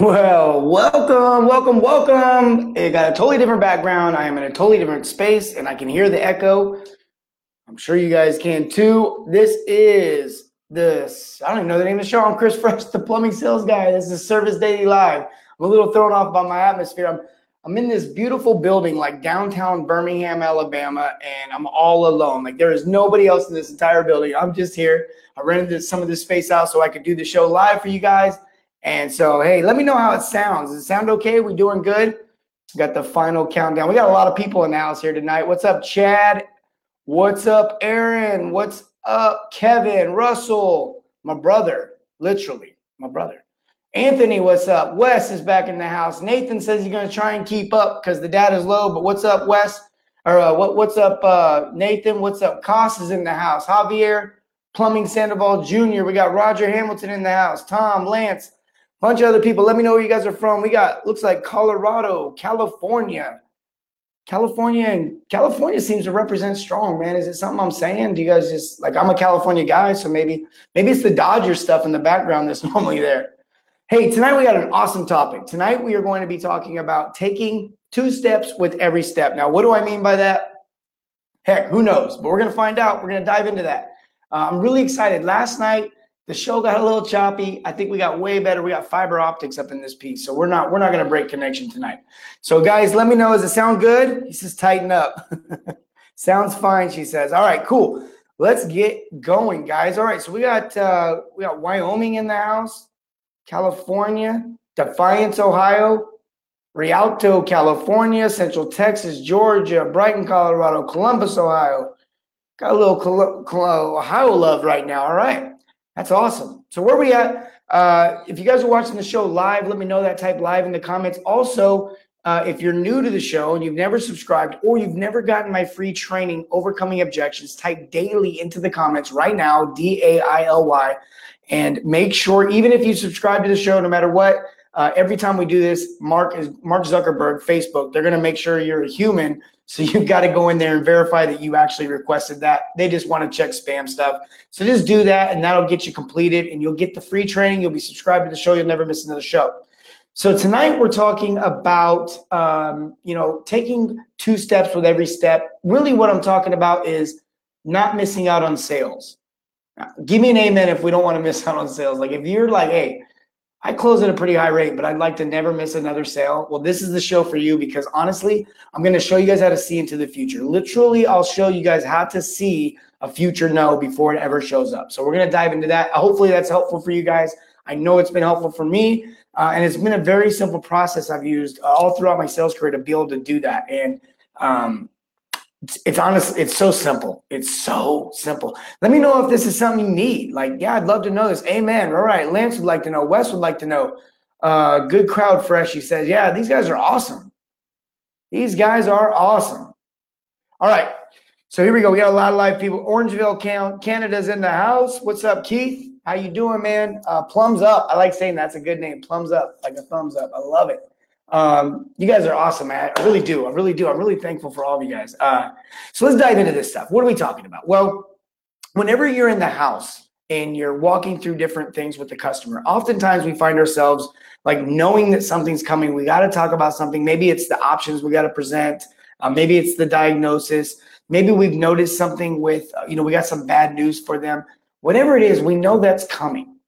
Well, welcome, welcome, welcome. It got a totally different background. I am in a totally different space and I can hear the echo. I'm sure you guys can too. This is this, I don't even know the name of the show. I'm Chris Fresh, the plumbing sales guy. This is Service Daily Live. I'm a little thrown off by my atmosphere. I'm I'm in this beautiful building like downtown Birmingham, Alabama, and I'm all alone. Like there is nobody else in this entire building. I'm just here. I rented some of this space out so I could do the show live for you guys. And so, hey, let me know how it sounds. Does it sound okay? We doing good? Got the final countdown. We got a lot of people in the house here tonight. What's up, Chad? What's up, Aaron? What's up, Kevin? Russell, my brother, literally, my brother. Anthony, what's up? Wes is back in the house. Nathan says he's going to try and keep up because the data's low. But what's up, Wes? Or uh, what? What's up, uh, Nathan? What's up? Cost is in the house. Javier, Plumbing Sandoval Jr. We got Roger Hamilton in the house. Tom, Lance, bunch of other people. Let me know where you guys are from. We got looks like Colorado, California, California, and California seems to represent strong. Man, is it something I'm saying? Do you guys just like I'm a California guy, so maybe maybe it's the Dodger stuff in the background that's normally there. Hey, tonight we got an awesome topic. Tonight we are going to be talking about taking two steps with every step. Now, what do I mean by that? Heck, who knows? But we're going to find out. We're going to dive into that. Uh, I'm really excited. Last night the show got a little choppy. I think we got way better. We got fiber optics up in this piece, so we're not we're not going to break connection tonight. So guys, let me know. Does it sound good? He says tighten up. Sounds fine. She says. All right, cool. Let's get going, guys. All right, so we got uh, we got Wyoming in the house, California, Defiance, Ohio, Rialto, California, Central Texas, Georgia, Brighton, Colorado, Columbus, Ohio. Got a little Col- Col- Ohio love right now. All right. That's awesome. So where we at? Uh, if you guys are watching the show live, let me know that. Type live in the comments. Also, uh, if you're new to the show and you've never subscribed or you've never gotten my free training, Overcoming Objections, type daily into the comments right now, D A I L Y, and make sure, even if you subscribe to the show, no matter what, uh, every time we do this, Mark is Mark Zuckerberg, Facebook, they're going to make sure you're a human. So you've got to go in there and verify that you actually requested that. They just want to check spam stuff. So just do that, and that'll get you completed, and you'll get the free training. You'll be subscribed to the show. You'll never miss another show. So tonight we're talking about, um, you know, taking two steps with every step. Really, what I'm talking about is not missing out on sales. Now, give me an amen if we don't want to miss out on sales. Like if you're like, hey, I close at a pretty high rate, but I'd like to never miss another sale. Well, this is the show for you because honestly, I'm going to show you guys how to see into the future. Literally, I'll show you guys how to see a future no before it ever shows up. So we're going to dive into that. Hopefully, that's helpful for you guys. I know it's been helpful for me, uh, and it's been a very simple process I've used uh, all throughout my sales career to be able to do that. And um, it's, honest, it's so simple. It's so simple. Let me know if this is something you need. Like, yeah, I'd love to know this. Amen. All right. Lance would like to know. Wes would like to know. Uh, good crowd fresh. He says, yeah, these guys are awesome. These guys are awesome. All right. So here we go. We got a lot of live people. Orangeville, count, Canada's in the house. What's up, Keith? How you doing, man? Uh, plums up. I like saying that's a good name. Plums up, like a thumbs up. I love it. Um, you guys are awesome, man. I really do. I really do. I'm really thankful for all of you guys. Uh, so let's dive into this stuff. What are we talking about? Well, whenever you're in the house and you're walking through different things with the customer, oftentimes we find ourselves like knowing that something's coming. We got to talk about something. Maybe it's the options we got to present. Uh, maybe it's the diagnosis. Maybe we've noticed something with, uh, you know, we got some bad news for them. Whatever it is, we know that's coming.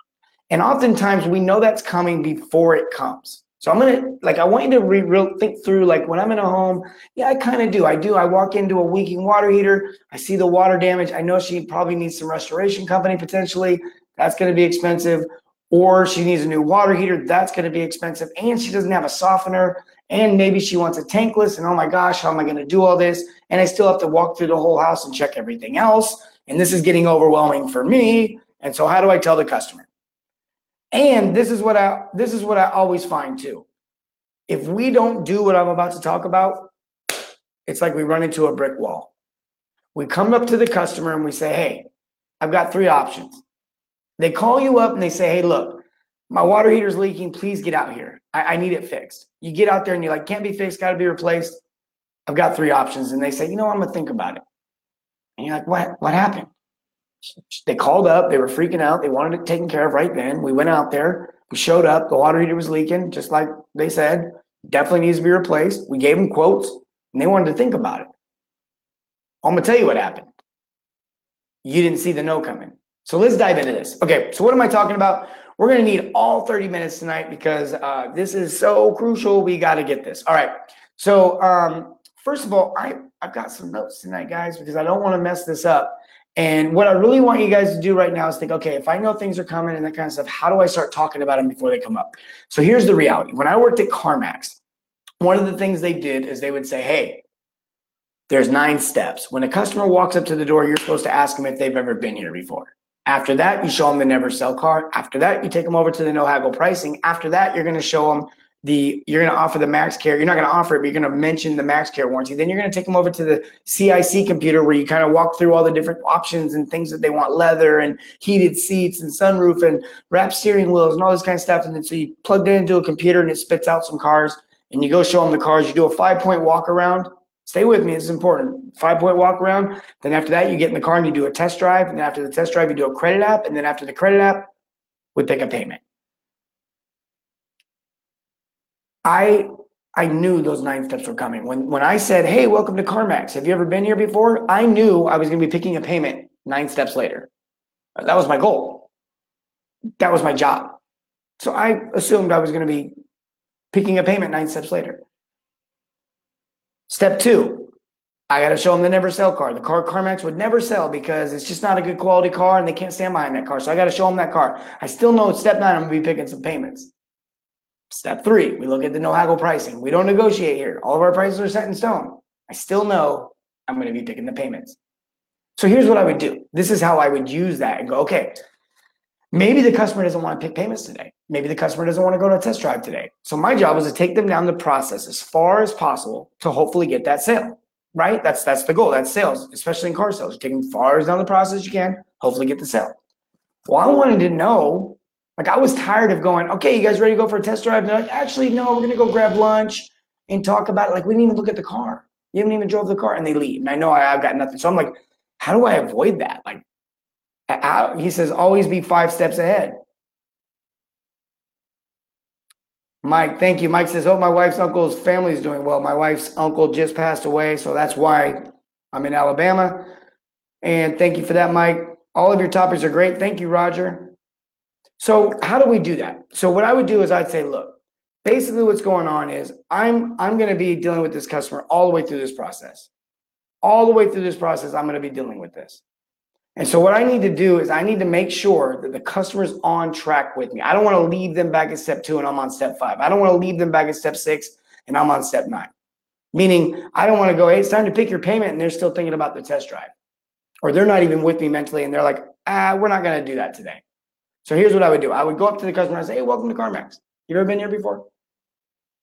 And oftentimes we know that's coming before it comes. So I'm gonna like I want you to re- real think through like when I'm in a home, yeah, I kind of do. I do. I walk into a leaking water heater, I see the water damage. I know she probably needs some restoration company potentially. That's gonna be expensive. Or she needs a new water heater. That's gonna be expensive. And she doesn't have a softener. And maybe she wants a tankless. And oh my gosh, how am I gonna do all this? And I still have to walk through the whole house and check everything else. And this is getting overwhelming for me. And so how do I tell the customer? And this is what I this is what I always find too. If we don't do what I'm about to talk about, it's like we run into a brick wall. We come up to the customer and we say, "Hey, I've got three options." They call you up and they say, "Hey, look, my water heater's leaking. Please get out here. I, I need it fixed." You get out there and you're like, "Can't be fixed. Got to be replaced." I've got three options, and they say, "You know, I'm gonna think about it." And you're like, "What? What happened?" They called up. They were freaking out. They wanted it taken care of right then. We went out there. We showed up, the water heater was leaking, just like they said, definitely needs to be replaced. We gave them quotes and they wanted to think about it. I'm gonna tell you what happened. You didn't see the no coming. So let's dive into this. Okay, so what am I talking about? We're gonna need all 30 minutes tonight because uh, this is so crucial. We got to get this. All right. So um, first of all, I I've got some notes tonight, guys, because I don't want to mess this up. And what I really want you guys to do right now is think, okay, if I know things are coming and that kind of stuff, how do I start talking about them before they come up? So here's the reality. When I worked at CarMax, one of the things they did is they would say, hey, there's nine steps. When a customer walks up to the door, you're supposed to ask them if they've ever been here before. After that, you show them the never sell car. After that, you take them over to the no haggle pricing. After that, you're going to show them the you're going to offer the MaxCare. You're not going to offer it but you're going to mention the MaxCare warranty. Then you're going to take them over to the cic computer where you kind of walk through all the different options and things that they want leather and heated seats and sunroof and wrap steering wheels and all this kind of stuff. And then so you plug it into a computer and it spits out some cars and you go show them the cars. You do a five point walk around. Stay with me this is important. Five point walk around. Then after that you get in the car and you do a test drive. And after the test drive you do a credit app. And then after the credit app we pick a payment I I knew those nine steps were coming. When when I said, "Hey, welcome to CarMax. Have you ever been here before?" I knew I was going to be picking a payment nine steps later. That was my goal. That was my job. So I assumed I was going to be picking a payment nine steps later. Step two, I got to show them the never sell car. The car CarMax would never sell because it's just not a good quality car and they can't stand behind that car. So I got to show them that car. I still know step nine, I'm going to be picking some payments. Step three, we look at the no haggle pricing. We don't negotiate here. All of our prices are set in stone. I still know I'm going to be picking the payments. So here's what I would do. This is how I would use that and go, okay, maybe the customer doesn't want to pick payments today. Maybe the customer doesn't want to go to a test drive today. So my job is to take them down the process as far as possible to hopefully get that sale. Right? That's that's the goal. That's sales, especially in car sales. You take them far as down the process you can, hopefully get the sale. Well, I wanted to know like I was tired of going, okay, you guys ready to go for a test drive? And they're like, actually, no, we're gonna go grab lunch and talk about it. Like we didn't even look at the car. You haven't even drove the car, and they leave. And I know I, have got nothing. So I'm like, how do I avoid that? Like, he says, always be five steps ahead. Mike, thank you. Mike says, hope my wife's uncle's family is doing well. My wife's uncle just passed away, so that's why I'm in Alabama. And thank you for that, Mike. All of your topics are great. Thank you, Roger. So how do we do that? So what I would do is I'd say, look, basically what's going on is I'm I'm going to be dealing with this customer all the way through this process. All the way through this process, I'm going to be dealing with this. And so what I need to do is I need to make sure that the customer's on track with me. I don't want to leave them back at step two and I'm on step five. I don't want to leave them back at step six and I'm on step nine. Meaning I don't want to go, hey, it's time to pick your payment and they're still thinking about the test drive. Or they're not even with me mentally and they're like, ah, we're not going to do that today. So here's what I would do. I would go up to the customer and say, hey, welcome to CarMax. You ever been here before?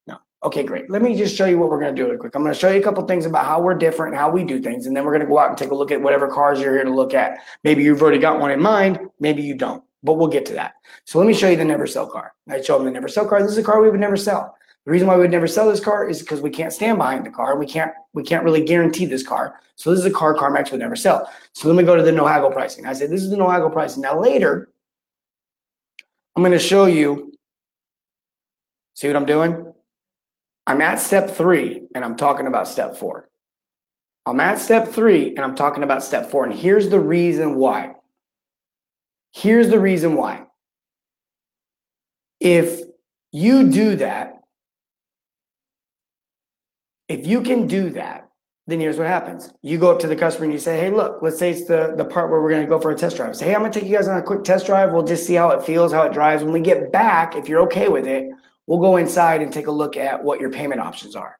No. Okay, great. Let me just show you what we're going to do really quick. I'm going to show you a couple things about how we're different, how we do things, and then we're going to go out and take a look at whatever cars you're here to look at. Maybe you've already got one in mind. Maybe you don't, but we'll get to that. So let me show you the never sell car. I show them the never sell car. This is a car we would never sell. The reason why we would never sell this car is because we can't stand behind the car. We can't we can't really guarantee this car. So this is a car CarMax would never sell. So let me go to the no haggle pricing. I said this is the no haggle pricing. Now later, I'm going to show you. See what I'm doing? I'm at step three and I'm talking about step four. I'm at step three and I'm talking about step four. And here's the reason why. Here's the reason why. If you do that, if you can do that, then here's what happens. You go up to the customer and you say, Hey, look, let's say it's the, the part where we're going to go for a test drive. Say, Hey, I'm going to take you guys on a quick test drive. We'll just see how it feels, how it drives. When we get back, if you're okay with it, we'll go inside and take a look at what your payment options are.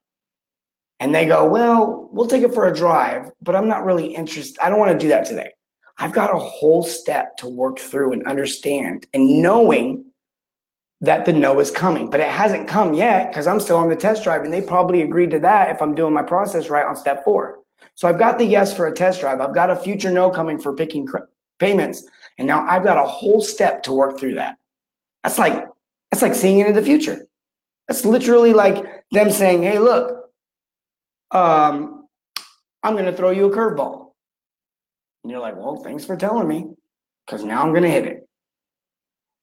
And they go, Well, we'll take it for a drive, but I'm not really interested. I don't want to do that today. I've got a whole step to work through and understand and knowing that the no is coming, but it hasn't come yet because I'm still on the test drive and they probably agreed to that if I'm doing my process right on step four. So I've got the yes for a test drive. I've got a future no coming for picking cr- payments. And now I've got a whole step to work through that. That's like, that's like seeing into the future. That's literally like them saying, Hey, look, um, I'm going to throw you a curveball. And you're like, well, thanks for telling me because now I'm going to hit it.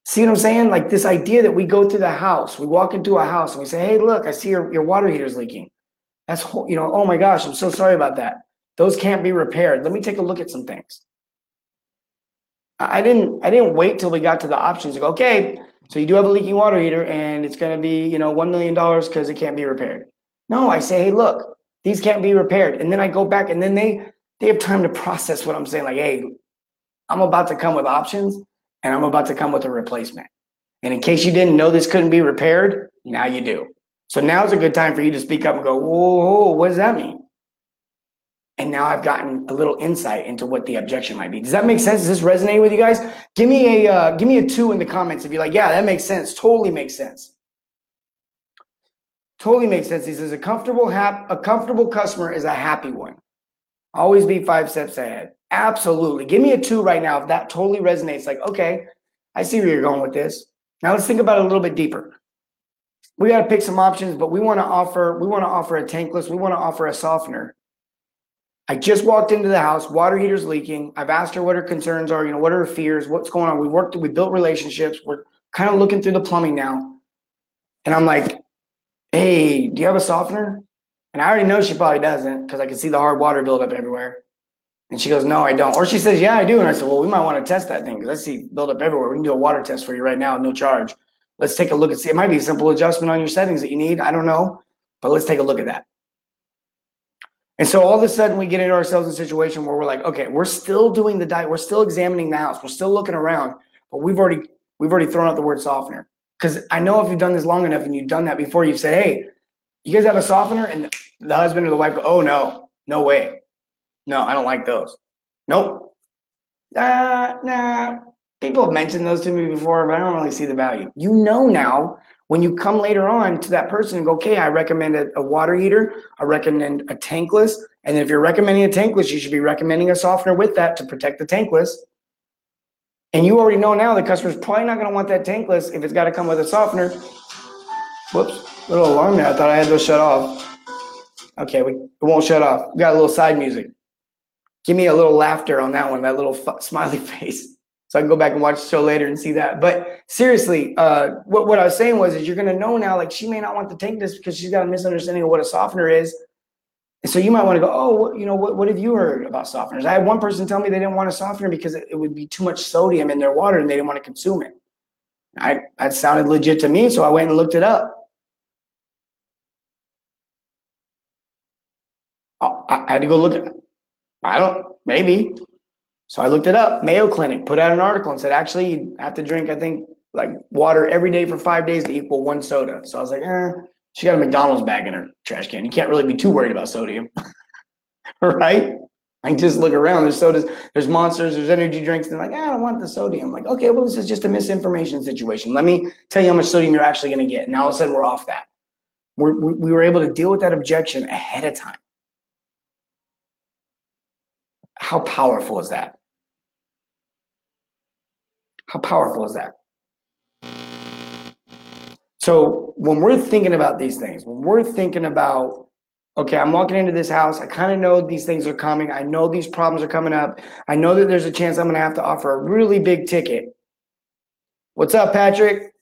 See what I'm saying? Like this idea that we go through the house, we walk into a house and we say, Hey, look, I see your, your water heater's leaking. That's, whole, you know, oh my gosh, I'm so sorry about that. Those can't be repaired. Let me take a look at some things. I didn't, I didn't wait till we got to the options okay, so you do have a leaking water heater and it's going to be, you know, $1 million because it can't be repaired. No, I say, Hey, look, these can't be repaired. And then I go back and then they, they have time to process what I'm saying. Like, Hey, I'm about to come with options and I'm about to come with a replacement. And in case you didn't know this couldn't be repaired, now you do. So now's a good time for you to speak up and go, whoa, what does that mean? And now I've gotten a little insight into what the objection might be. Does that make sense? Does this resonate with you guys? Give me a uh, give me a two in the comments if you're like, yeah, that makes sense. Totally makes sense. Totally makes sense. He says a comfortable hap- a comfortable customer is a happy one. Always be five steps ahead. Absolutely. Give me a two right now if that totally resonates. Like, okay, I see where you're going with this. Now let's think about it a little bit deeper. We got to pick some options, but we want to offer we want to offer a tankless. We want to offer a softener. I just walked into the house. Water heater's leaking. I've asked her what her concerns are. You know, what are her fears? What's going on? We worked. We built relationships. We're kind of looking through the plumbing now, and I'm like, "Hey, do you have a softener?" And I already know she probably doesn't because I can see the hard water buildup everywhere. And she goes, No, I don't. Or she says, Yeah, I do. And I said, Well, we might want to test that thing because I see buildup everywhere. We can do a water test for you right now, no charge. Let's take a look and see. It might be a simple adjustment on your settings that you need. I don't know, but let's take a look at that. And so all of a sudden we get into ourselves in a situation where we're like, okay, we're still doing the diet, we're still examining the house, we're still looking around, but we've already we've already thrown out the word softener. Because I know if you've done this long enough and you've done that before, you've said, Hey, you guys have a softener? And the husband or the wife go, Oh no, no way. No, I don't like those. Nope. Uh, nah. People have mentioned those to me before, but I don't really see the value. You know now when you come later on to that person and go, okay, I recommend a, a water heater, I recommend a tankless. And if you're recommending a tankless, you should be recommending a softener with that to protect the tankless. And you already know now the customer's probably not going to want that tankless if it's got to come with a softener. Whoops, little alarm there. I thought I had those shut off. Okay, we, it won't shut off. We got a little side music. Give me a little laughter on that one, that little f- smiley face. So I can go back and watch the show later and see that. But seriously, uh, what, what I was saying was, is you're to know now, like she may not want to take this because she's got a misunderstanding of what a softener is. And so you might want to go, oh, you know, what, what have you heard about softeners? I had one person tell me they didn't want a softener because it, it would be too much sodium in their water and they didn't want to consume it. I, that sounded legit to me, so I went and looked it up. I, I had to go look at I don't, maybe. So I looked it up. Mayo Clinic put out an article and said, actually, you have to drink, I think, like water every day for five days to equal one soda. So I was like, eh, she got a McDonald's bag in her trash can. You can't really be too worried about sodium. right? I just look around. There's sodas, there's monsters, there's energy drinks. They're like, ah, I don't want the sodium. I'm like, okay, well, this is just a misinformation situation. Let me tell you how much sodium you're actually going to get. And all of a sudden, we're off that. We're, we were able to deal with that objection ahead of time. How powerful is that? How powerful is that? So when we're thinking about these things, when we're thinking about, okay, I'm walking into this house, I kind of know these things are coming. I know these problems are coming up. I know that there's a chance I'm going to have to offer a really big ticket. What's up, Patrick?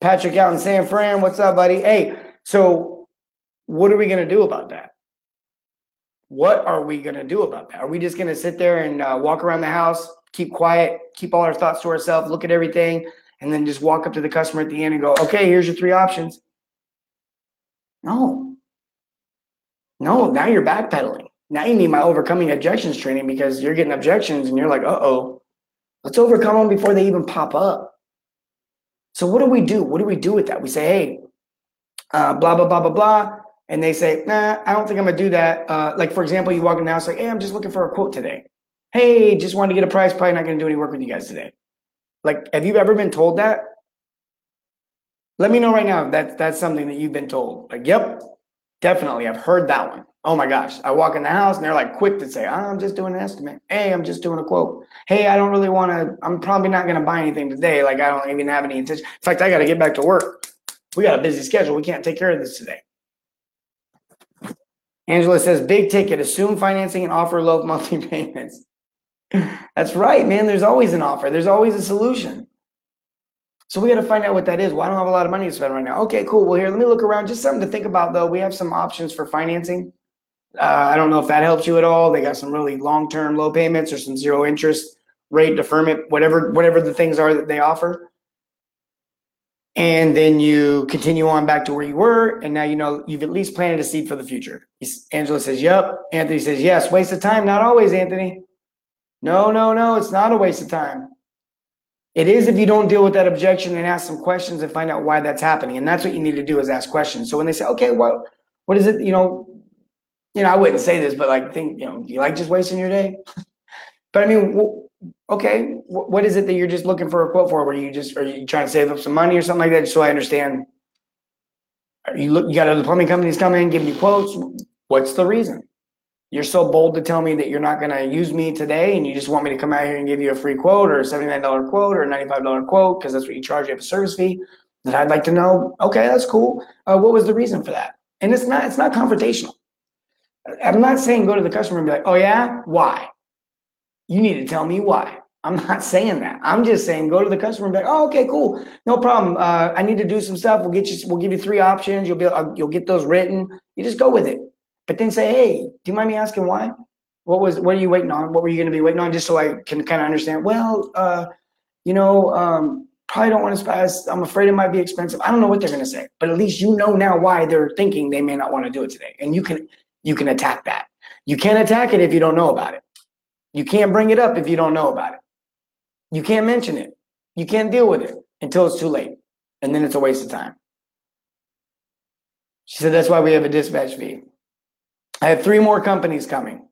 Patrick out in San Fran. What's up, buddy? Hey, so what are we going to do about that? What are we going to do about that? Are we just going to sit there and uh, walk around the house, keep quiet, keep all our thoughts to ourselves, look at everything, and then just walk up to the customer at the end and go, okay, here's your three options? No. No, now you're backpedaling. Now you need my overcoming objections training because you're getting objections and you're like, uh oh, let's overcome them before they even pop up. So, what do we do? What do we do with that? We say, hey, uh, blah, blah, blah, blah, blah and they say, nah, I don't think I'm gonna do that. Uh, like for example, you walk in the house like, hey, I'm just looking for a quote today. Hey, just wanted to get a price. Probably not gonna do any work with you guys today. Like, have you ever been told that? Let me know right now if that's that's something that you've been told. Like, yep, definitely, I've heard that one. Oh my gosh, I walk in the house and they're like quick to say, I'm just doing an estimate. Hey, I'm just doing a quote. Hey, I don't really want to. I'm probably not gonna buy anything today. Like, I don't even have any intention. In fact, I got to get back to work. We got a busy schedule. We can't take care of this today. Angela says, big ticket, assume financing and offer low monthly payments. That's right, man. There's always an offer, there's always a solution. So we got to find out what that is. Well, I don't have a lot of money to spend right now. Okay, cool. Well, here, let me look around. Just something to think about, though. We have some options for financing. Uh, I don't know if that helps you at all. They got some really long-term low payments or some zero interest rate deferment, whatever whatever the things are that they offer. And then you continue on back to where you were, and now you know you've at least planted a seed for the future. Angela says, "Yep." Anthony says, "Yes." Waste of time? Not always, Anthony. No, no, no. It's not a waste of time. It is if you don't deal with that objection and ask some questions and find out why that's happening. And that's what you need to do is ask questions. So when they say, okay, well what is it? You know, you know, I wouldn't say this, but like think, you know, do you like just wasting your day? but I mean, okay, what is it that you're just looking for a quote for? Were you just are you trying to save up some money or something like that? Just so I understand. Are you look you got other plumbing companies coming and giving you quotes? What's the reason? you're so bold to tell me that you're not going to use me today and you just want me to come out here and give you a free quote or a $79 quote or a $95 quote because that's what you charge you have a service fee that i'd like to know okay that's cool uh, what was the reason for that and it's not it's not confrontational i'm not saying go to the customer and be like oh yeah why you need to tell me why i'm not saying that i'm just saying go to the customer and be like oh okay cool no problem uh, i need to do some stuff we'll get you we'll give you three options you'll be uh, you'll get those written you just go with it but then say, hey, do you mind me asking why? What was what are you waiting on? What were you going to be waiting on? Just so I can kind of understand. Well, uh, you know, um, probably don't want to pass. I'm afraid it might be expensive. I don't know what they're going to say, but at least you know now why they're thinking they may not want to do it today, and you can you can attack that. You can't attack it if you don't know about it. You can't bring it up if you don't know about it. You can't mention it. You can't deal with it until it's too late, and then it's a waste of time. She said that's why we have a dispatch fee. I have three more companies coming.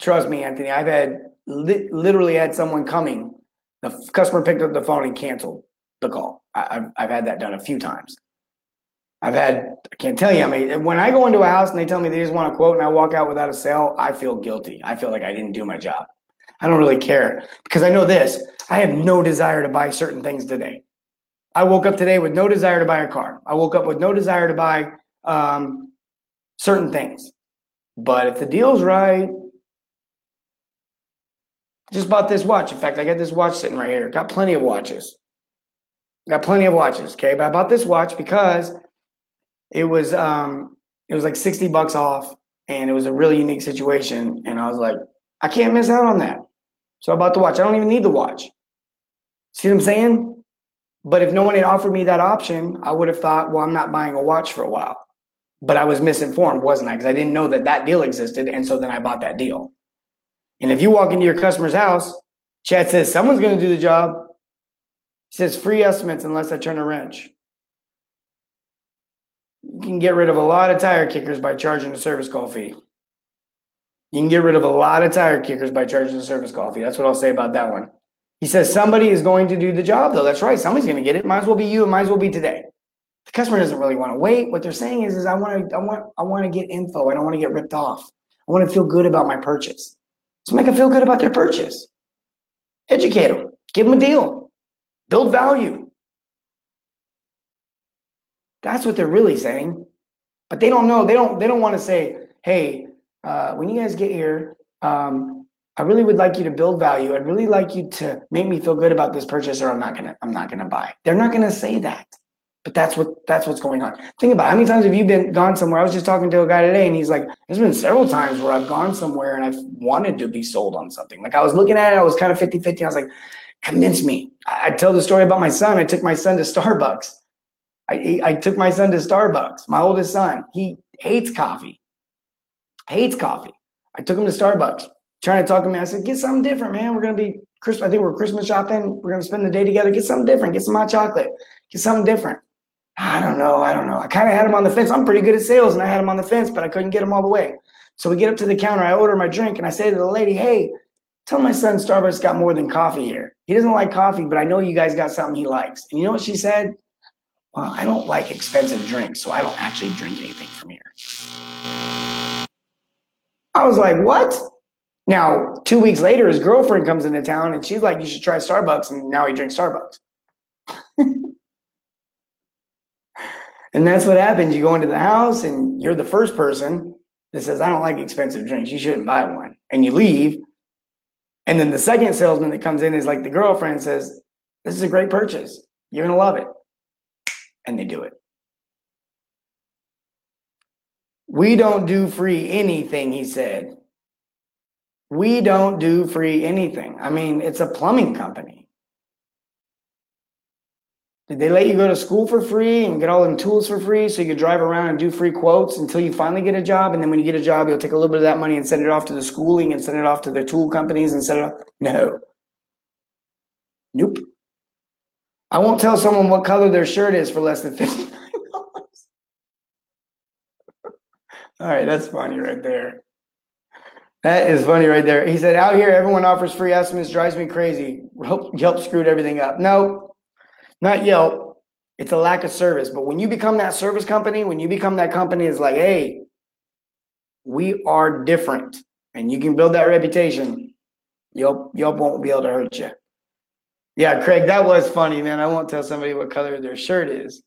Trust me, Anthony. I've had li- literally had someone coming. The customer picked up the phone and canceled the call. I, have I've had that done a few times. I've had, I can't tell you, I mean, when I go into a house and they tell me they just want a quote and I walk out without a sale, I feel guilty. I feel like I didn't do my job. I don't really care because I know this I have no desire to buy certain things today. I woke up today with no desire to buy a car. I woke up with no desire to buy um, certain things. But if the deal's right, just bought this watch. In fact, I got this watch sitting right here. Got plenty of watches. Got plenty of watches. Okay, but I bought this watch because it was um it was like 60 bucks off and it was a really unique situation. And I was like, I can't miss out on that. So I bought the watch. I don't even need the watch. See what I'm saying? But if no one had offered me that option, I would have thought, well, I'm not buying a watch for a while but I was misinformed, wasn't I? Because I didn't know that that deal existed. And so then I bought that deal. And if you walk into your customer's house, chad says someone's going to do the job. He says free estimates unless I turn a wrench. You can get rid of a lot of tire kickers by charging a service call fee. You can get rid of a lot of tire kickers by charging a service call fee. That's what I'll say about that one. He says somebody is going to do the job, though. That's right. Somebody's going to get it. Might as well be you. It might as well be today the customer doesn't really want to wait. What they're saying is, is I want to, I want, I want to get info. I don't want to get ripped off. I want to feel good about my purchase. So make them feel good about their purchase. Educate them. Give them a deal. Build value. That's what they're really saying. But they don't know. They don't. They don't want to say, "Hey, uh, when you guys get here, um, I really would like you to build value. I'd really like you to make me feel good about this purchase, or I'm not gonna. I'm not gonna buy." They're not gonna say that. But that's what that's what's going on. Think about it. how many times have you been gone somewhere? I was just talking to a guy today, and he's like, "There's been several times where I've gone somewhere and I've wanted to be sold on something. Like I was looking at it, I was kind of 50-50. I was like, convince me. I, I tell the story about my son. I took my son to Starbucks. I, I took my son to Starbucks. My oldest son, he hates coffee. Hates coffee. I took him to Starbucks, trying to talk to me. I said, get something different, man. We're gonna be Christmas. I think we're Christmas shopping. We're gonna spend the day together. Get something different. Get some hot chocolate. Get something different. I don't know. I don't know. I kind of had him on the fence. I'm pretty good at sales and I had him on the fence, but I couldn't get him all the way. So we get up to the counter. I order my drink and I say to the lady, hey, tell my son Starbucks got more than coffee here. He doesn't like coffee, but I know you guys got something he likes. And you know what she said? Well, I don't like expensive drinks, so I don't actually drink anything from here. I was like, what? Now, two weeks later, his girlfriend comes into town and she's like, you should try Starbucks. And now he drinks Starbucks. And that's what happens. You go into the house and you're the first person that says, I don't like expensive drinks. You shouldn't buy one. And you leave. And then the second salesman that comes in is like the girlfriend says, This is a great purchase. You're going to love it. And they do it. We don't do free anything, he said. We don't do free anything. I mean, it's a plumbing company. Did they let you go to school for free and get all them tools for free so you could drive around and do free quotes until you finally get a job? And then when you get a job, you'll take a little bit of that money and send it off to the schooling and send it off to the tool companies and send it off? No. Nope. I won't tell someone what color their shirt is for less than $59. All right, that's funny right there. That is funny right there. He said, out here, everyone offers free estimates, drives me crazy. Yelp screwed everything up. No, not Yelp. It's a lack of service. But when you become that service company, when you become that company, it's like, hey, we are different. And you can build that reputation. Yelp, Yelp won't be able to hurt you. Yeah, Craig, that was funny, man. I won't tell somebody what color their shirt is.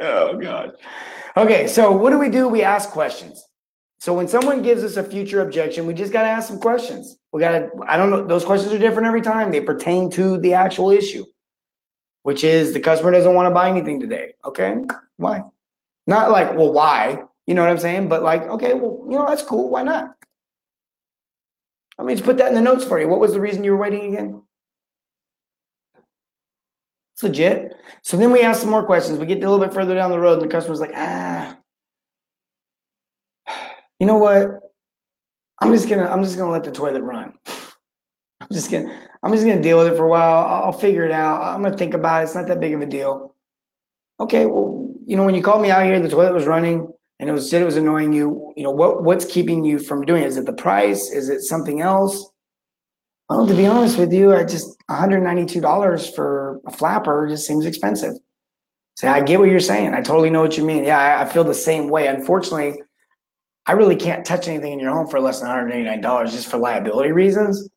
oh, God. Okay, so what do we do? We ask questions. So when someone gives us a future objection, we just got to ask some questions. We got to, I don't know, those questions are different every time. They pertain to the actual issue, which is the customer doesn't want to buy anything today. Okay, why? Not like, well, why? You know what I'm saying? But like, okay, well, you know, that's cool. Why not? Let me just put that in the notes for you. What was the reason you were waiting again? It's legit. So then we ask some more questions. We get a little bit further down the road, and the customer's like, ah, you know what? I'm just gonna I'm just gonna let the toilet run. I'm just gonna I'm just gonna deal with it for a while. I'll figure it out. I'm gonna think about it. It's not that big of a deal. Okay, well, you know, when you called me out here, the toilet was running and it was said it was annoying you. You know, what what's keeping you from doing it? Is it the price? Is it something else? Well, to be honest with you, I just $192 for a flapper just seems expensive. Say, I get what you're saying. I totally know what you mean. Yeah, I, I feel the same way. Unfortunately, I really can't touch anything in your home for less than $189 just for liability reasons.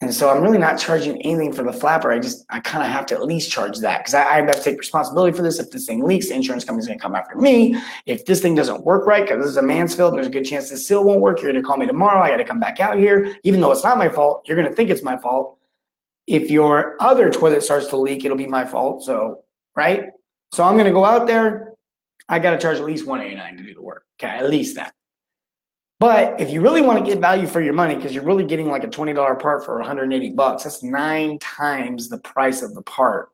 And so I'm really not charging anything for the flapper. I just, I kind of have to at least charge that because I, I, have to take responsibility for this. If this thing leaks, the insurance company's going to come after me. If this thing doesn't work right, because this is a Mansfield, there's a good chance this seal won't work. You're going to call me tomorrow. I got to come back out here. Even though it's not my fault, you're going to think it's my fault. If your other toilet starts to leak, it'll be my fault. So, right? So I'm going to go out there. I got to charge at least 189 to do the work. Okay, at least that. But if you really want to get value for your money, because you're really getting like a $20 part for 180 bucks, that's nine times the price of the part.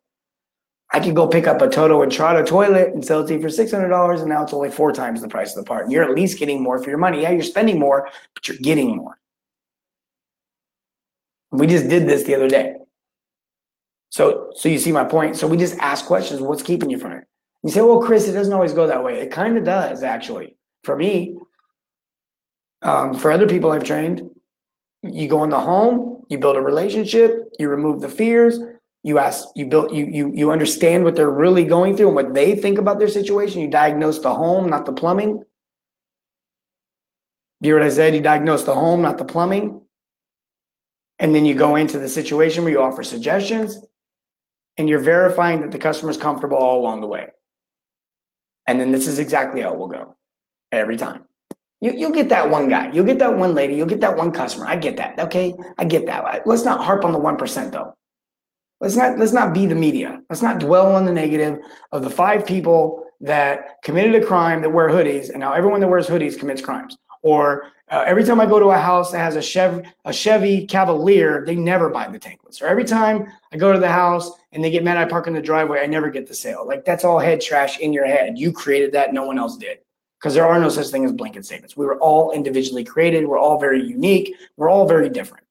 I could go pick up a Toto and Entrada toilet and sell it to you for $600, and now it's only four times the price of the part. And you're at least getting more for your money. Yeah, you're spending more, but you're getting more. We just did this the other day. So, so you see my point. So we just ask questions. What's keeping you from it? You say, well, Chris, it doesn't always go that way. It kind of does, actually. For me, um, for other people I've trained, you go in the home, you build a relationship, you remove the fears, you ask, you build, you you you understand what they're really going through and what they think about their situation. You diagnose the home, not the plumbing. You hear what I said? You diagnose the home, not the plumbing. And then you go into the situation where you offer suggestions and you're verifying that the customer is comfortable all along the way. And then this is exactly how it will go every time. You, you'll get that one guy. You'll get that one lady. You'll get that one customer. I get that. Okay. I get that. Let's not harp on the 1% though. Let's not, let's not be the media. Let's not dwell on the negative of the five people that committed a crime that wear hoodies. And now everyone that wears hoodies commits crimes. Or uh, every time I go to a house that has a Chevy, a Chevy Cavalier, they never buy the tankless. Or every time I go to the house and they get mad I park in the driveway, I never get the sale. Like that's all head trash in your head. You created that, no one else did because there are no such thing as blanket statements. We were all individually created. We're all very unique. We're all very different.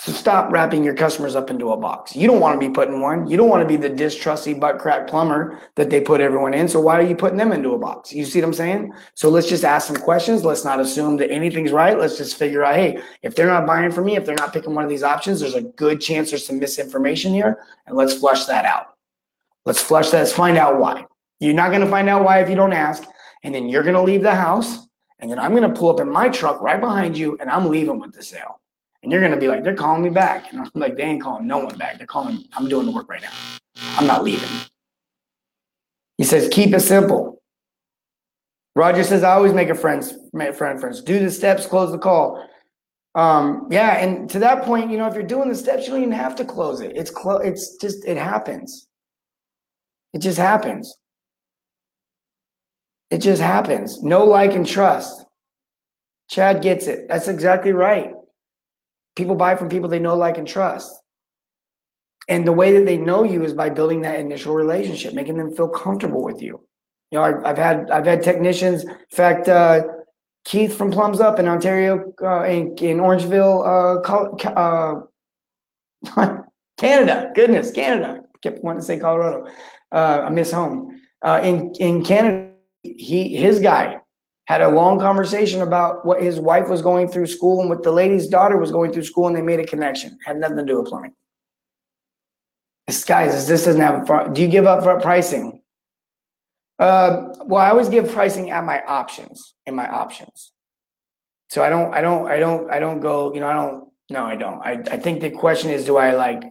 So stop wrapping your customers up into a box. You don't want to be put in one. You don't want to be the distrusty butt crack plumber that they put everyone in. So why are you putting them into a box? You see what I'm saying? So let's just ask some questions. Let's not assume that anything's right. Let's just figure out, hey, if they're not buying from me, if they're not picking one of these options, there's a good chance there's some misinformation here. And let's flush that out. Let's flush that. Let's find out why. You're not going to find out why if you don't ask. And then you're going to leave the house. And then I'm going to pull up in my truck right behind you and I'm leaving with the sale. And you're going to be like, they're calling me back. And I'm like, they ain't calling no one back. They're calling, me. I'm doing the work right now. I'm not leaving. He says, keep it simple. Roger says, I always make a friends, make friend friends. Do the steps, close the call. Um, yeah, and to that point, you know, if you're doing the steps, you don't even have to close it. It's close. It's just it happens. It just happens. It just happens. No like and trust. Chad gets it. That's exactly right. People buy from people they know, like, and trust. And the way that they know you is by building that initial relationship, making them feel comfortable with you. You know, I, have had I've had technicians. In fact, uh, Keith from Plums Up in Ontario, uh, in, in Orangeville, uh, uh, Canada. Goodness, Canada. Kept wanting to say Colorado. Uh, I miss home. Uh, in in Canada, he his guy had a long conversation about what his wife was going through school and what the lady's daughter was going through school, and they made a connection. Had nothing to do with plumbing. This guys, this doesn't have. A, do you give up for pricing? Uh, well, I always give pricing at my options in my options. So I don't, I don't, I don't, I don't go. You know, I don't. No, I don't. I, I think the question is, do I like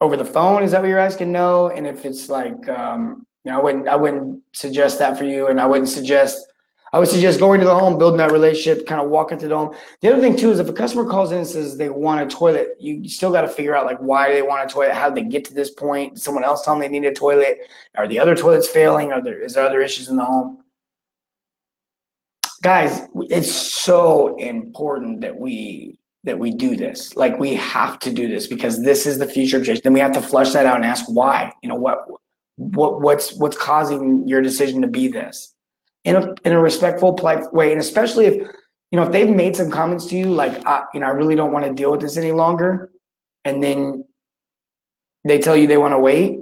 over the phone? Is that what you're asking? No. And if it's like, um, you know, I wouldn't, I wouldn't suggest that for you, and I wouldn't suggest I would suggest going to the home, building that relationship, kind of walking to the home. The other thing too is if a customer calls in and says they want a toilet, you still got to figure out like why they want a toilet, how did they get to this point? Someone else tell them they need a toilet? Are the other toilets failing? Are there is there other issues in the home? Guys, it's so important that we that we do this. Like we have to do this because this is the future of Then we have to flush that out and ask why. You know what what what's what's causing your decision to be this in a in a respectful, polite way, and especially if you know if they've made some comments to you like, uh, you know, I really don't want to deal with this any longer, and then they tell you they want to wait.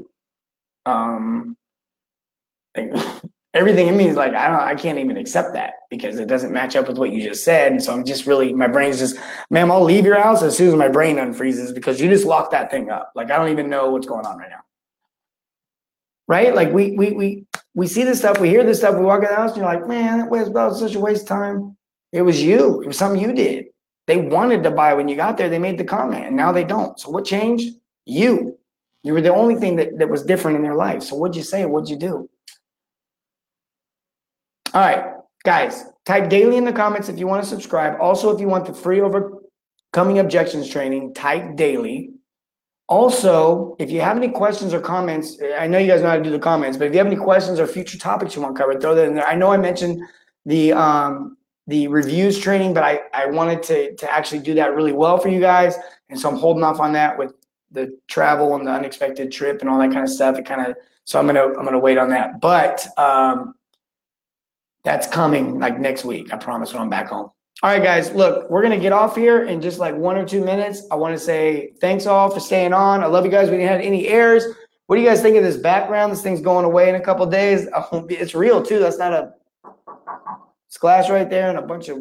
Um, everything in me is like, I don't, I can't even accept that because it doesn't match up with what you just said. And so I'm just really, my brain's just, ma'am, I'll leave your house as soon as my brain unfreezes because you just locked that thing up. Like I don't even know what's going on right now. Right? Like we we we we see this stuff, we hear this stuff, we walk in the house, and you're like, man, that was such a waste of time. It was you. It was something you did. They wanted to buy when you got there. They made the comment, and now they don't. So what changed? You. You were the only thing that, that was different in their life. So what'd you say? What'd you do? All right, guys, type daily in the comments if you want to subscribe. Also, if you want the free overcoming objections training, type daily. Also, if you have any questions or comments, I know you guys know how to do the comments, but if you have any questions or future topics you want covered, throw that in there. I know I mentioned the um, the reviews training, but I, I wanted to, to actually do that really well for you guys. And so I'm holding off on that with the travel and the unexpected trip and all that kind of stuff. It kind of so I'm gonna I'm gonna wait on that. But um, that's coming like next week. I promise when I'm back home. All right, guys, look, we're going to get off here in just like one or two minutes. I want to say thanks all for staying on. I love you guys. We didn't have any errors. What do you guys think of this background? This thing's going away in a couple days. It's real too. That's not a splash right there and a bunch of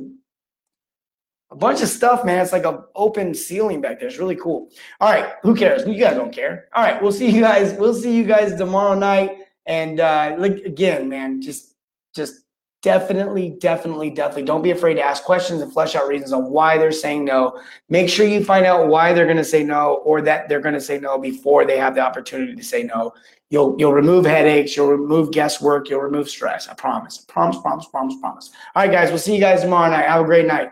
a bunch of stuff, man. It's like an open ceiling back there. It's really cool. All right, who cares? You guys don't care. All right, we'll see you guys. We'll see you guys tomorrow night. And uh, like again, man, just just definitely, definitely, definitely don't be afraid to ask questions and flesh out reasons on why they're saying no. Make sure you find out why they're going to say no or that they're going to say no before they have the opportunity to say no. You'll you'll remove headaches, you'll remove guesswork, you'll remove stress. I promise. I promise, promise, promise, promise. All right, guys, we'll see you guys tomorrow night. Have a great night.